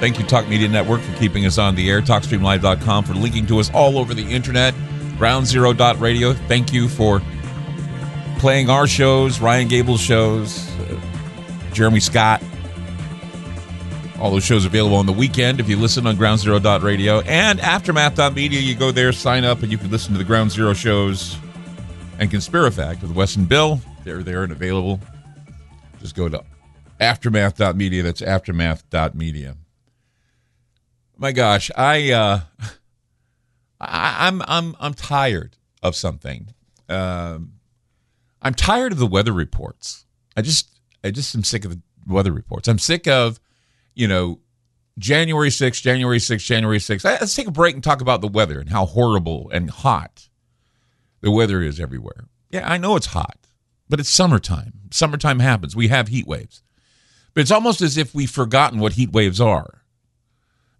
thank you, Talk Media Network, for keeping us on the air. TalkStreamLive.com for linking to us all over the internet. GroundZero.radio. Thank you for playing our shows, Ryan Gable's shows, uh, Jeremy Scott. All those shows available on the weekend if you listen on Ground Zero Radio and Aftermath.media. You go there, sign up, and you can listen to the Ground Zero shows and Conspirafact with Wes and Bill. They're there and available. Just go to Aftermath.media. That's Aftermath.media. My gosh, I, uh, I I'm I'm I'm tired of something. Um, I'm tired of the weather reports. I just I just am sick of the weather reports. I'm sick of you know, January 6th, January 6th, January 6th. Let's take a break and talk about the weather and how horrible and hot the weather is everywhere. Yeah, I know it's hot, but it's summertime. Summertime happens. We have heat waves. But it's almost as if we've forgotten what heat waves are,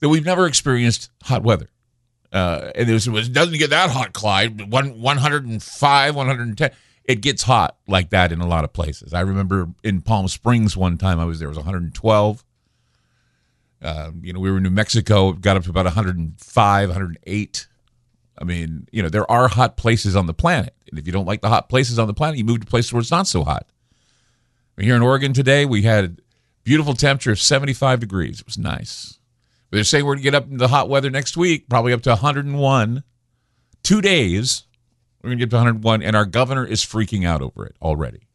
that we've never experienced hot weather. Uh, and it, was, it doesn't get that hot, Clyde. One, 105, 110. It gets hot like that in a lot of places. I remember in Palm Springs one time I was there, it was 112. Uh, you know, we were in New Mexico, got up to about 105, 108. I mean, you know, there are hot places on the planet. And if you don't like the hot places on the planet, you move to places where it's not so hot. Here in Oregon today, we had beautiful temperature of 75 degrees. It was nice. They're saying we're going to get up into the hot weather next week, probably up to 101. Two days, we're going to get to 101. And our governor is freaking out over it already,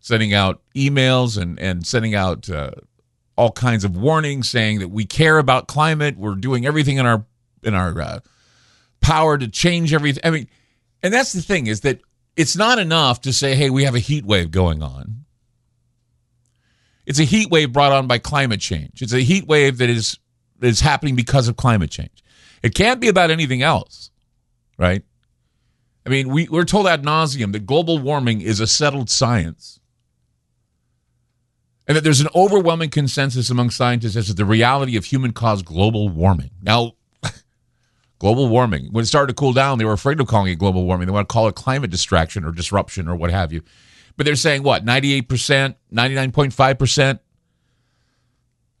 sending out emails and, and sending out uh, all kinds of warnings saying that we care about climate. We're doing everything in our in our uh, power to change everything. I mean, and that's the thing is that it's not enough to say, "Hey, we have a heat wave going on." It's a heat wave brought on by climate change. It's a heat wave that is is happening because of climate change. It can't be about anything else, right? I mean, we, we're told ad nauseum that global warming is a settled science and that there's an overwhelming consensus among scientists as to the reality of human caused global warming. Now, global warming, when it started to cool down, they were afraid of calling it global warming. They want to call it climate distraction or disruption or what have you. But they're saying what, 98%, 99.5%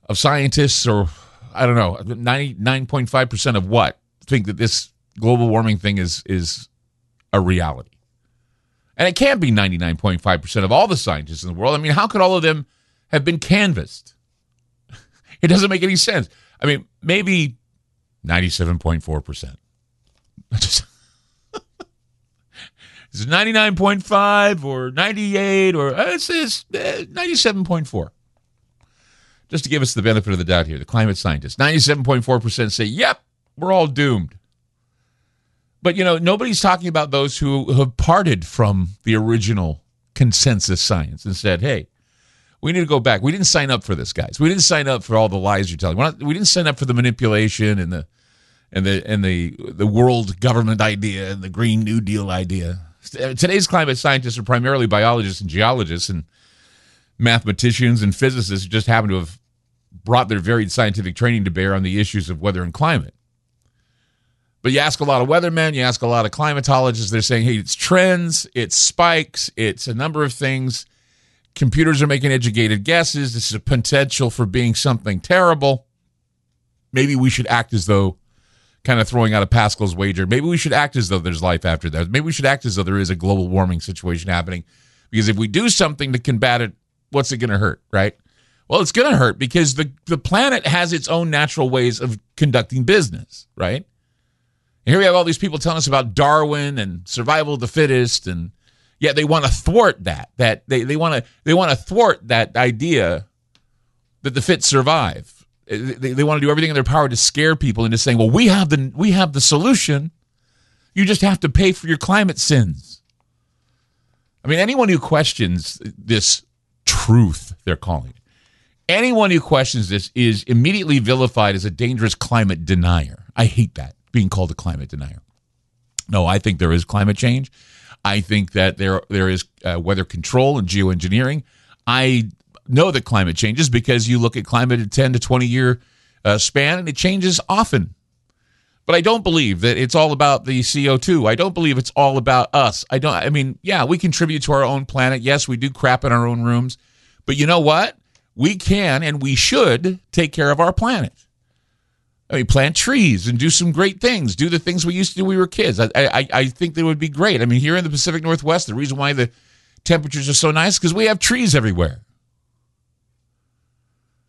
of scientists, or I don't know, 99.5% of what think that this global warming thing is is a reality. And it can't be 99.5% of all the scientists in the world. I mean, how could all of them have been canvassed. It doesn't make any sense. I mean, maybe 97.4%. Just it's 99.5 or 98 or uh, it's, it's uh, 97.4. Just to give us the benefit of the doubt here, the climate scientists, 97.4% say, yep, we're all doomed. But, you know, nobody's talking about those who have parted from the original consensus science and said, hey, we need to go back. We didn't sign up for this, guys. We didn't sign up for all the lies you're telling. Not, we didn't sign up for the manipulation and the and the and the the world government idea and the Green New Deal idea. Today's climate scientists are primarily biologists and geologists and mathematicians and physicists who just happen to have brought their varied scientific training to bear on the issues of weather and climate. But you ask a lot of weathermen, you ask a lot of climatologists, they're saying, hey, it's trends, it's spikes, it's a number of things. Computers are making educated guesses. This is a potential for being something terrible. Maybe we should act as though, kind of throwing out a Pascal's wager, maybe we should act as though there's life after that. Maybe we should act as though there is a global warming situation happening. Because if we do something to combat it, what's it going to hurt, right? Well, it's going to hurt because the, the planet has its own natural ways of conducting business, right? And here we have all these people telling us about Darwin and survival of the fittest, and yet they want to thwart that. That they, they want to they want to thwart that idea that the fit survive. They, they want to do everything in their power to scare people into saying, "Well, we have the we have the solution. You just have to pay for your climate sins." I mean, anyone who questions this truth, they're calling it, anyone who questions this is immediately vilified as a dangerous climate denier. I hate that, being called a climate denier. No, I think there is climate change. I think that there there is uh, weather control and geoengineering. I know that climate changes because you look at climate at 10 to 20 year uh, span and it changes often. But I don't believe that it's all about the CO2. I don't believe it's all about us. I don't I mean, yeah, we contribute to our own planet. Yes, we do crap in our own rooms. But you know what? We can and we should take care of our planet. I mean, plant trees and do some great things. Do the things we used to do when we were kids. I, I, I think that would be great. I mean, here in the Pacific Northwest, the reason why the temperatures are so nice because we have trees everywhere.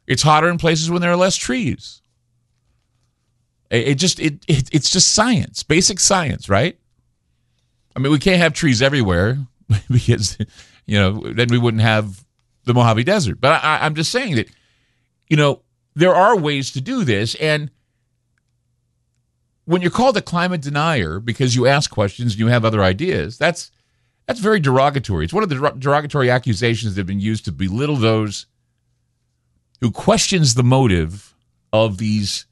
It's hotter in places when there are less trees. It, it just it, it it's just science, basic science, right? I mean, we can't have trees everywhere because you know then we wouldn't have the Mojave Desert. But I, I'm just saying that you know there are ways to do this, and when you're called a climate denier because you ask questions and you have other ideas, that's that's very derogatory. It's one of the derogatory accusations that have been used to belittle those who questions the motive of these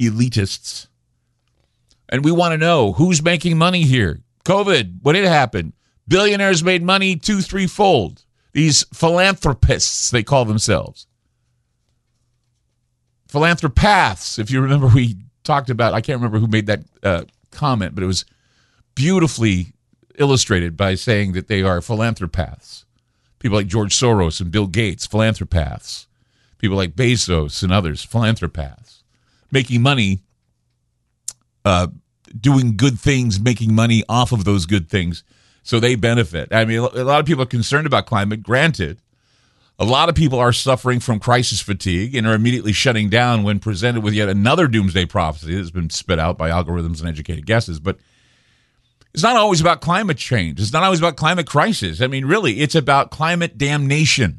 elitists. And we want to know who's making money here. COVID, what did happen? Billionaires made money two, threefold. These philanthropists, they call themselves. Philanthropaths, if you remember, we talked about, I can't remember who made that uh, comment, but it was beautifully illustrated by saying that they are philanthropaths. People like George Soros and Bill Gates, philanthropaths. People like Bezos and others, philanthropaths. Making money, uh, doing good things, making money off of those good things so they benefit. I mean, a lot of people are concerned about climate, granted. A lot of people are suffering from crisis fatigue and are immediately shutting down when presented with yet another doomsday prophecy that's been spit out by algorithms and educated guesses. But it's not always about climate change. It's not always about climate crisis. I mean, really, it's about climate damnation.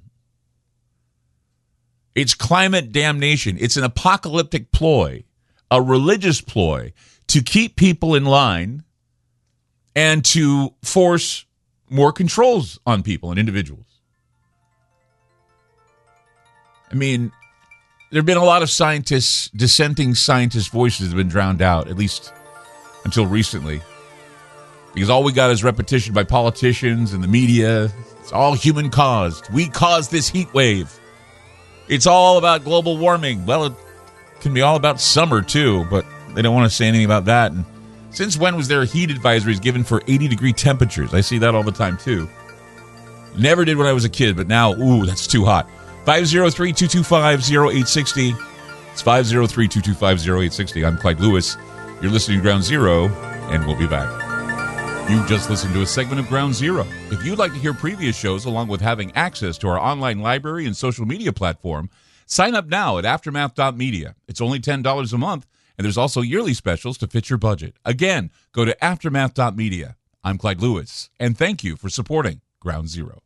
It's climate damnation. It's an apocalyptic ploy, a religious ploy to keep people in line and to force more controls on people and individuals. I mean, there have been a lot of scientists, dissenting scientists' voices have been drowned out, at least until recently. Because all we got is repetition by politicians and the media. It's all human caused. We caused this heat wave. It's all about global warming. Well, it can be all about summer too, but they don't want to say anything about that. And since when was there a heat advisories given for 80 degree temperatures? I see that all the time too. Never did when I was a kid, but now, ooh, that's too hot. 503 225 0860. It's 503 225 0860. I'm Clyde Lewis. You're listening to Ground Zero, and we'll be back. You just listened to a segment of Ground Zero. If you'd like to hear previous shows along with having access to our online library and social media platform, sign up now at aftermath.media. It's only $10 a month, and there's also yearly specials to fit your budget. Again, go to aftermath.media. I'm Clyde Lewis, and thank you for supporting Ground Zero.